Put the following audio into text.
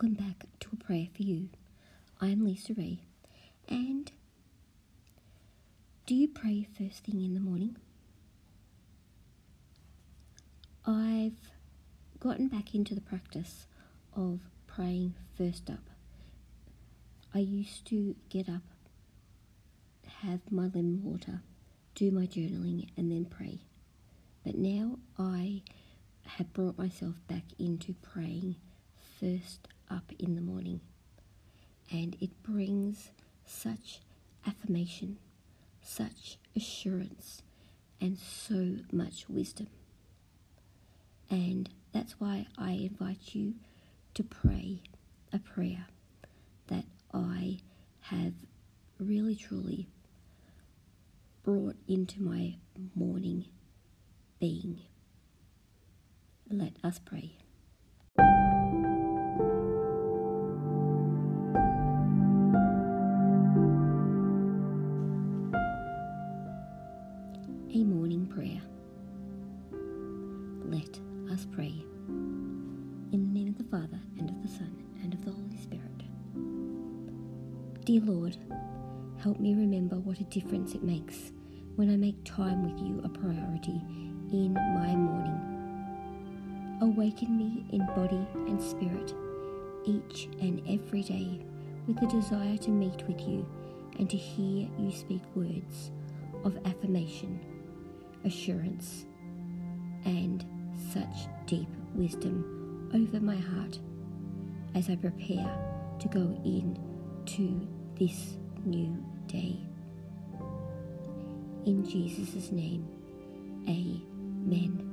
Welcome back to a prayer for you. I'm Lisa Ray, and do you pray first thing in the morning? I've gotten back into the practice of praying first up. I used to get up, have my lemon water, do my journaling, and then pray. But now I have brought myself back into praying first up in the morning. And it brings such affirmation, such assurance, and so much wisdom. And that's why I invite you to pray a prayer that I have really truly brought into my morning being. Let us pray. A morning prayer. Let us pray. In the name of the Father, and of the Son, and of the Holy Spirit. Dear Lord, help me remember what a difference it makes when I make time with you a priority in my morning. Awaken me in body and spirit each and every day with the desire to meet with you and to hear you speak words of affirmation, assurance, and such deep wisdom over my heart as I prepare to go in to this new day. In Jesus' name, amen.